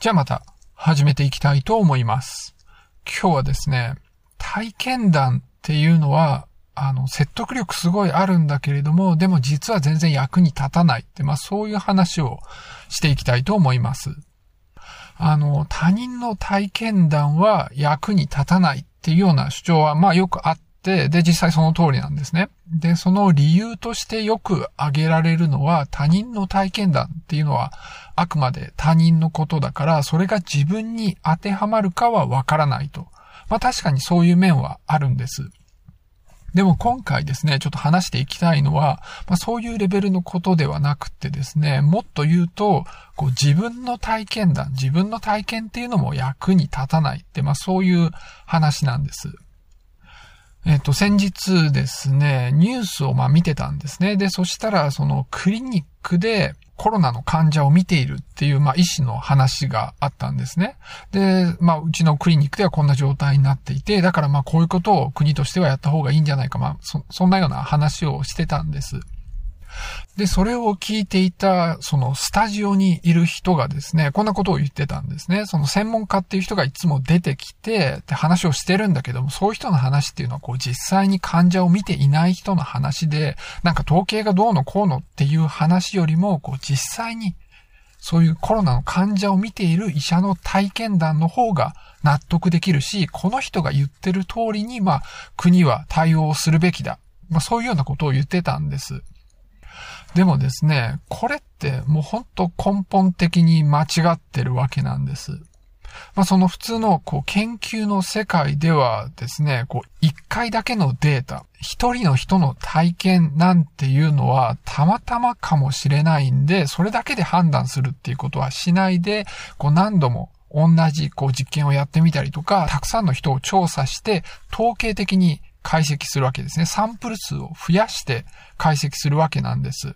じゃあまた始めていきたいと思います。今日はですね、体験談っていうのは、あの、説得力すごいあるんだけれども、でも実は全然役に立たないって、まあそういう話をしていきたいと思います。あの、他人の体験談は役に立たないっていうような主張は、まあよくあって、で、実際その通りなんですね。で、その理由としてよく挙げられるのは、他人の体験談っていうのは、あくまで他人のことだから、それが自分に当てはまるかはわからないと。まあ確かにそういう面はあるんです。でも今回ですね、ちょっと話していきたいのは、まあ、そういうレベルのことではなくてですね、もっと言うと、こう自分の体験談、自分の体験っていうのも役に立たないって、まあそういう話なんです。えっ、と、先日ですね、ニュースをまあ見てたんですね。で、そしたら、そのクリニックで、コロナの患者を見ているっていう、まあ、医師の話があったんですね。で、まあ、うちのクリニックではこんな状態になっていて、だからまあ、こういうことを国としてはやった方がいいんじゃないか、まあ、そ、そんなような話をしてたんです。で、それを聞いていた、そのスタジオにいる人がですね、こんなことを言ってたんですね。その専門家っていう人がいつも出てきて、で、話をしてるんだけども、そういう人の話っていうのは、こう、実際に患者を見ていない人の話で、なんか統計がどうのこうのっていう話よりも、こう、実際に、そういうコロナの患者を見ている医者の体験談の方が納得できるし、この人が言ってる通りに、まあ、国は対応するべきだ。まあ、そういうようなことを言ってたんです。でもですね、これってもうほんと根本的に間違ってるわけなんです。まあ、その普通のこう研究の世界ではですね、こう一回だけのデータ、一人の人の体験なんていうのはたまたまかもしれないんで、それだけで判断するっていうことはしないで、こう何度も同じこう実験をやってみたりとか、たくさんの人を調査して統計的に解析するわけですね。サンプル数を増やして解析するわけなんです。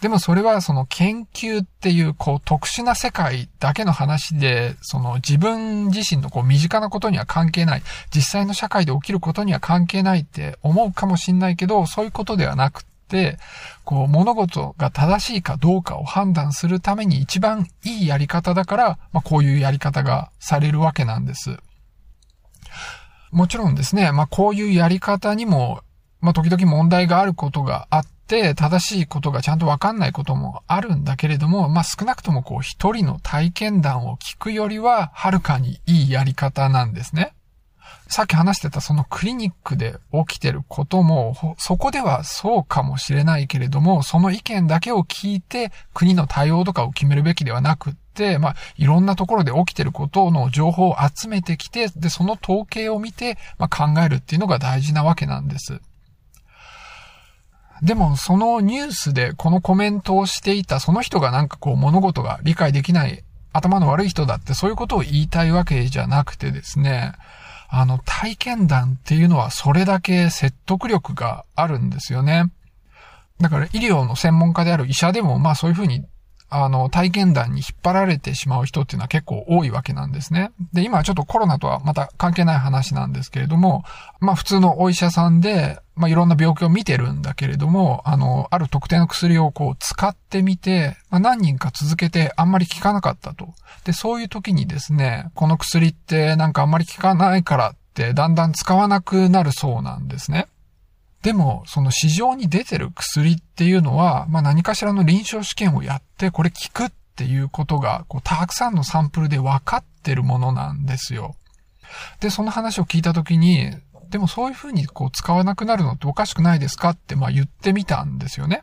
でもそれはその研究っていうこう特殊な世界だけの話で、その自分自身のこう身近なことには関係ない、実際の社会で起きることには関係ないって思うかもしんないけど、そういうことではなくて、こう物事が正しいかどうかを判断するために一番いいやり方だから、まあこういうやり方がされるわけなんです。もちろんですね、まあこういうやり方にも、まあ時々問題があることがあって、正しいことがちゃんとわかんないこともあるんだけれども、まあ少なくともこう一人の体験談を聞くよりは、はるかにいいやり方なんですね。さっき話してたそのクリニックで起きてることも、そこではそうかもしれないけれども、その意見だけを聞いて国の対応とかを決めるべきではなくって、まあ、いろんなところで起きてることの情報を集めてきて、で、その統計を見て、まあ、考えるっていうのが大事なわけなんです。でも、そのニュースでこのコメントをしていたその人がなんかこう物事が理解できない頭の悪い人だってそういうことを言いたいわけじゃなくてですね、あの、体験談っていうのはそれだけ説得力があるんですよね。だから医療の専門家である医者でも、まあそういうふうにあの、体験談に引っ張られてしまう人っていうのは結構多いわけなんですね。で、今はちょっとコロナとはまた関係ない話なんですけれども、まあ普通のお医者さんで、まあいろんな病気を見てるんだけれども、あの、ある特定の薬をこう使ってみて、まあ何人か続けてあんまり効かなかったと。で、そういう時にですね、この薬ってなんかあんまり効かないからってだんだん使わなくなるそうなんですね。でも、その市場に出てる薬っていうのは、まあ何かしらの臨床試験をやって、これ効くっていうことが、こう、たくさんのサンプルで分かってるものなんですよ。で、その話を聞いたときに、でもそういうふうにこう使わなくなるのっておかしくないですかってまあ言ってみたんですよね。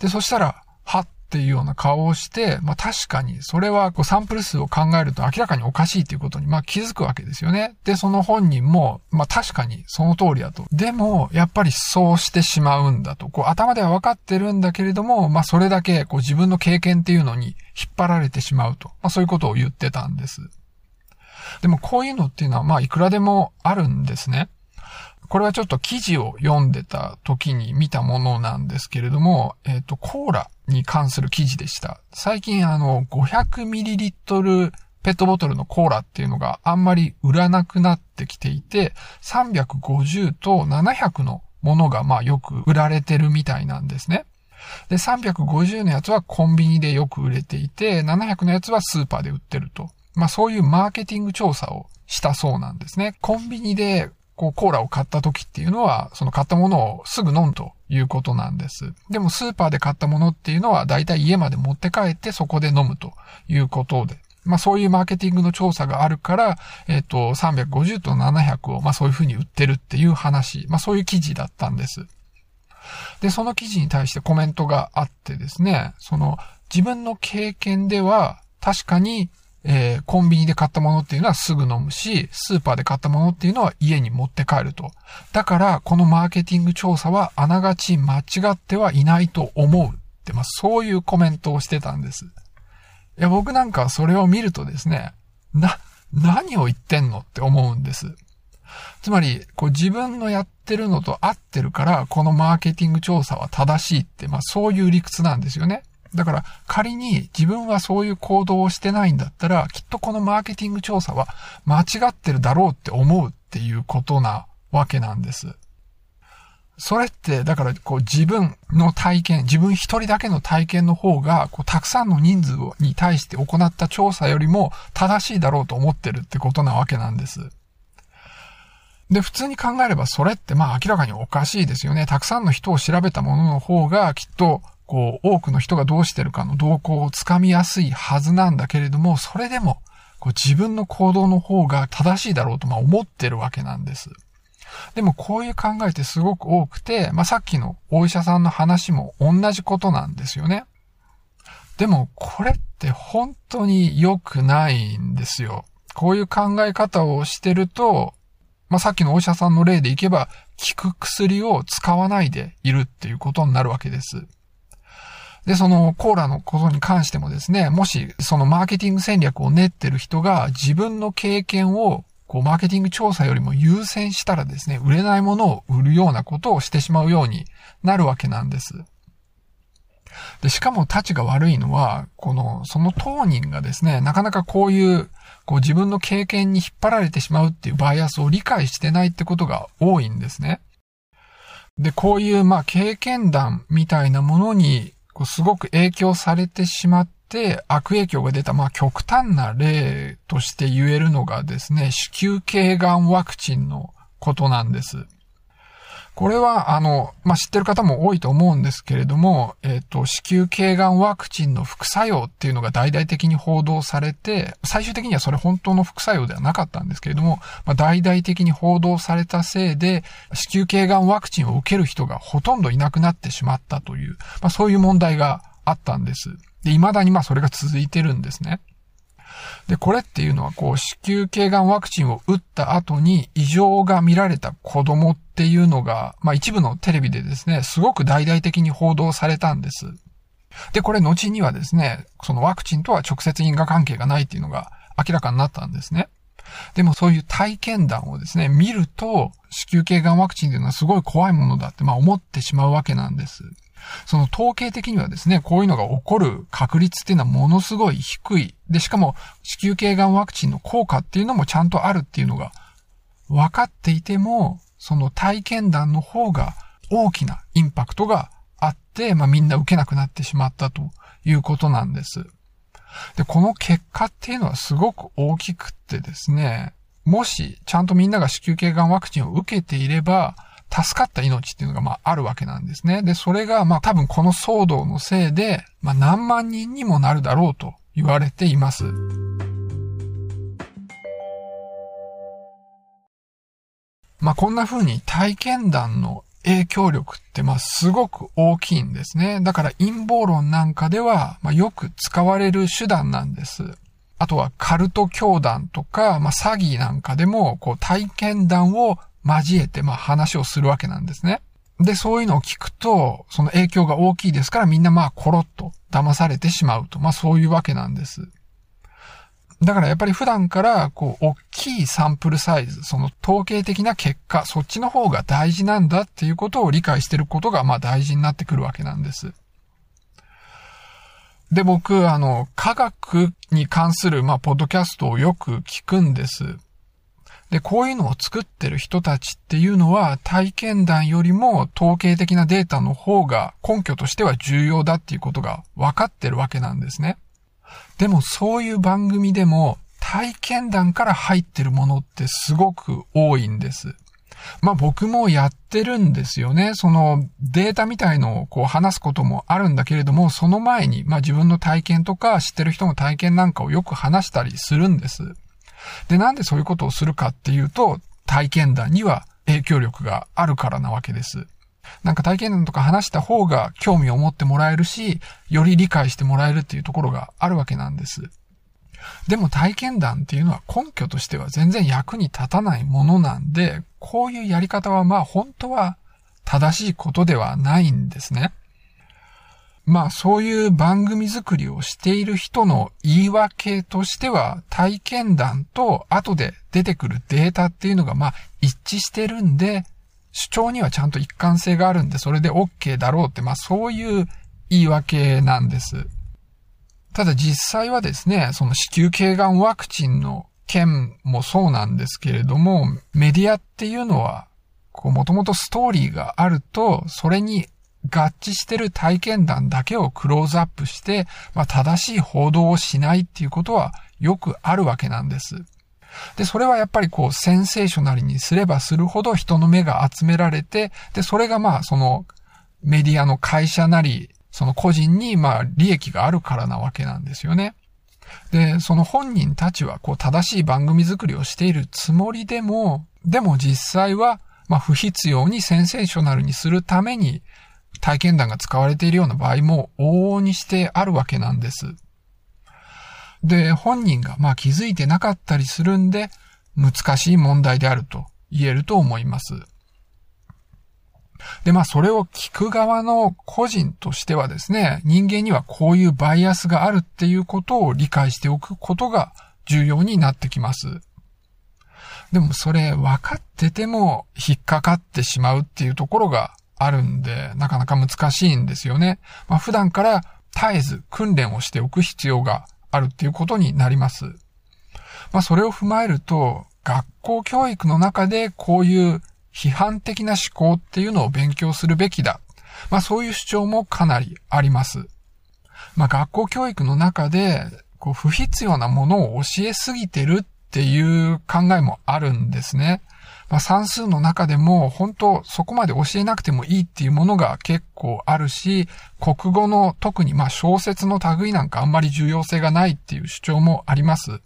で、そしたら、はっっていうような顔をして、まあ確かに、それはこうサンプル数を考えると明らかにおかしいっていうことに、まあ気づくわけですよね。で、その本人も、まあ確かにその通りだと。でも、やっぱりそうしてしまうんだと。こう頭では分かってるんだけれども、まあそれだけこう自分の経験っていうのに引っ張られてしまうと。まあそういうことを言ってたんです。でもこういうのっていうのは、まあいくらでもあるんですね。これはちょっと記事を読んでた時に見たものなんですけれども、えっ、と、コーラに関する記事でした。最近あの、500ml ペットボトルのコーラっていうのがあんまり売らなくなってきていて、350と700のものがまあよく売られてるみたいなんですね。で、350のやつはコンビニでよく売れていて、700のやつはスーパーで売ってると。まあそういうマーケティング調査をしたそうなんですね。コンビニでこうコーラを買った時っていうのは、その買ったものをすぐ飲むということなんです。でもスーパーで買ったものっていうのは、だいたい家まで持って帰ってそこで飲むということで。まあそういうマーケティングの調査があるから、えっ、ー、と、350と700を、まあそういうふうに売ってるっていう話、まあそういう記事だったんです。で、その記事に対してコメントがあってですね、その自分の経験では確かにえー、コンビニで買ったものっていうのはすぐ飲むし、スーパーで買ったものっていうのは家に持って帰ると。だから、このマーケティング調査はあながち間違ってはいないと思うって、まあ、そういうコメントをしてたんです。いや、僕なんかそれを見るとですね、な、何を言ってんのって思うんです。つまり、こう自分のやってるのと合ってるから、このマーケティング調査は正しいって、まあそういう理屈なんですよね。だから仮に自分はそういう行動をしてないんだったら、きっとこのマーケティング調査は間違ってるだろうって思うっていうことなわけなんです。それって、だからこう自分の体験、自分一人だけの体験の方が、こうたくさんの人数に対して行った調査よりも正しいだろうと思ってるってことなわけなんです。で、普通に考えればそれってまあ明らかにおかしいですよね。たくさんの人を調べたものの方がきっとこう、多くの人がどうしてるかの動向をつかみやすいはずなんだけれども、それでも、こう自分の行動の方が正しいだろうと、まあ思ってるわけなんです。でもこういう考えってすごく多くて、まあさっきのお医者さんの話も同じことなんですよね。でもこれって本当に良くないんですよ。こういう考え方をしてると、まあさっきのお医者さんの例でいけば、効く薬を使わないでいるっていうことになるわけです。で、そのコーラのことに関してもですね、もしそのマーケティング戦略を練ってる人が自分の経験をこう、マーケティング調査よりも優先したらですね、売れないものを売るようなことをしてしまうようになるわけなんです。で、しかも立ちが悪いのは、この、その当人がですね、なかなかこういう、こう自分の経験に引っ張られてしまうっていうバイアスを理解してないってことが多いんですね。で、こういう、まあ、経験談みたいなものにこうすごく影響されてしまって悪影響が出た、まあ極端な例として言えるのがですね、子宮頸がんワクチンのことなんです。これは、あの、まあ、知ってる方も多いと思うんですけれども、えっ、ー、と、子宮頸がんワクチンの副作用っていうのが大々的に報道されて、最終的にはそれ本当の副作用ではなかったんですけれども、まあ、大々的に報道されたせいで、子宮頸がんワクチンを受ける人がほとんどいなくなってしまったという、まあ、そういう問題があったんです。で、未だにまそれが続いてるんですね。で、これっていうのは、こう、子宮頸がんワクチンを打った後に異常が見られた子供っていうのが、まあ一部のテレビでですね、すごく大々的に報道されたんです。で、これ後にはですね、そのワクチンとは直接因果関係がないっていうのが明らかになったんですね。でもそういう体験談をですね、見ると、子宮頸がんワクチンというのはすごい怖いものだって、まあ思ってしまうわけなんです。その統計的にはですね、こういうのが起こる確率っていうのはものすごい低い。で、しかも子宮頸がんワクチンの効果っていうのもちゃんとあるっていうのが分かっていても、その体験談の方が大きなインパクトがあって、まあみんな受けなくなってしまったということなんです。で、この結果っていうのはすごく大きくってですね、もしちゃんとみんなが子宮頸がんワクチンを受けていれば、助かった命っていうのがまああるわけなんですね。で、それがまあ多分この騒動のせいで、まあ何万人にもなるだろうと言われています。まあこんな風に体験談の影響力ってまあすごく大きいんですね。だから陰謀論なんかではまあよく使われる手段なんです。あとはカルト教団とか、まあ詐欺なんかでもこう体験談を交えて、まあ話をするわけなんですね。で、そういうのを聞くと、その影響が大きいですからみんなまあコロッと騙されてしまうと。まあそういうわけなんです。だからやっぱり普段から、こう、大きいサンプルサイズ、その統計的な結果、そっちの方が大事なんだっていうことを理解してることが、まあ大事になってくるわけなんです。で、僕、あの、科学に関する、まあ、ポッドキャストをよく聞くんです。で、こういうのを作ってる人たちっていうのは体験談よりも統計的なデータの方が根拠としては重要だっていうことが分かってるわけなんですね。でもそういう番組でも体験談から入ってるものってすごく多いんです。まあ僕もやってるんですよね。そのデータみたいのをこう話すこともあるんだけれども、その前に、まあ自分の体験とか知ってる人の体験なんかをよく話したりするんです。で、なんでそういうことをするかっていうと、体験談には影響力があるからなわけです。なんか体験談とか話した方が興味を持ってもらえるし、より理解してもらえるっていうところがあるわけなんです。でも体験談っていうのは根拠としては全然役に立たないものなんで、こういうやり方はまあ本当は正しいことではないんですね。まあそういう番組作りをしている人の言い訳としては体験談と後で出てくるデータっていうのがまあ一致してるんで主張にはちゃんと一貫性があるんでそれで OK だろうってまあそういう言い訳なんです。ただ実際はですね、その子宮頸がんワクチンの件もそうなんですけれども、メディアっていうのは、こう、もともとストーリーがあると、それに合致してる体験談だけをクローズアップして、まあ、正しい報道をしないっていうことはよくあるわけなんです。で、それはやっぱりこう、センセーショナルにすればするほど人の目が集められて、で、それがまあ、その、メディアの会社なり、その個人に、まあ、利益があるからなわけなんですよね。で、その本人たちは、こう、正しい番組作りをしているつもりでも、でも実際は、まあ、不必要にセンセーショナルにするために、体験談が使われているような場合も往々にしてあるわけなんです。で、本人がまあ気づいてなかったりするんで、難しい問題であると言えると思います。で、まあ、それを聞く側の個人としてはですね、人間にはこういうバイアスがあるっていうことを理解しておくことが重要になってきます。でもそれ分かってても引っかかってしまうっていうところがあるんで、なかなか難しいんですよね。まあ、普段から絶えず訓練をしておく必要があるっていうことになります。まあ、それを踏まえると、学校教育の中でこういう批判的な思考っていうのを勉強するべきだ。まあそういう主張もかなりあります。まあ学校教育の中で、こう不必要なものを教えすぎてるっていう考えもあるんですね。まあ算数の中でも本当そこまで教えなくてもいいっていうものが結構あるし、国語の特にまあ小説の類なんかあんまり重要性がないっていう主張もあります。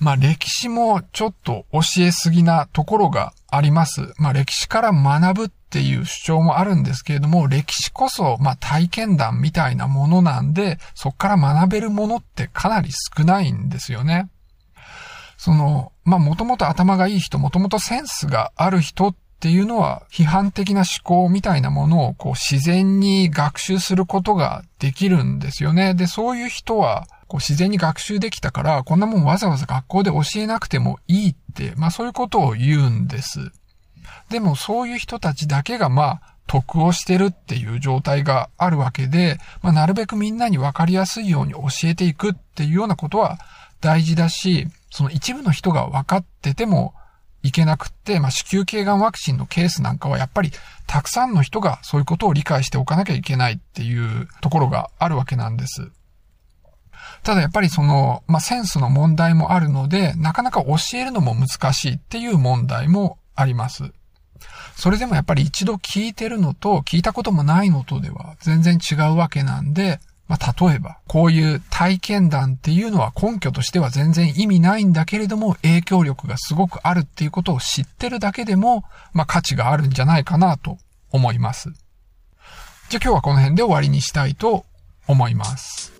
まあ歴史もちょっと教えすぎなところがあります。まあ歴史から学ぶっていう主張もあるんですけれども、歴史こそまあ体験談みたいなものなんで、そっから学べるものってかなり少ないんですよね。その、まあもともと頭がいい人、もともとセンスがある人っていうのは、批判的な思考みたいなものをこう自然に学習することができるんですよね。で、そういう人は、こう自然に学習できたから、こんなもんわざわざ学校で教えなくてもいいって、まあそういうことを言うんです。でもそういう人たちだけがまあ得をしてるっていう状態があるわけで、まあなるべくみんなにわかりやすいように教えていくっていうようなことは大事だし、その一部の人が分かっててもいけなくって、まあ子宮頸がんワクチンのケースなんかはやっぱりたくさんの人がそういうことを理解しておかなきゃいけないっていうところがあるわけなんです。ただやっぱりその、まあ、センスの問題もあるので、なかなか教えるのも難しいっていう問題もあります。それでもやっぱり一度聞いてるのと聞いたこともないのとでは全然違うわけなんで、まあ、例えば、こういう体験談っていうのは根拠としては全然意味ないんだけれども、影響力がすごくあるっていうことを知ってるだけでも、まあ、価値があるんじゃないかなと思います。じゃあ今日はこの辺で終わりにしたいと思います。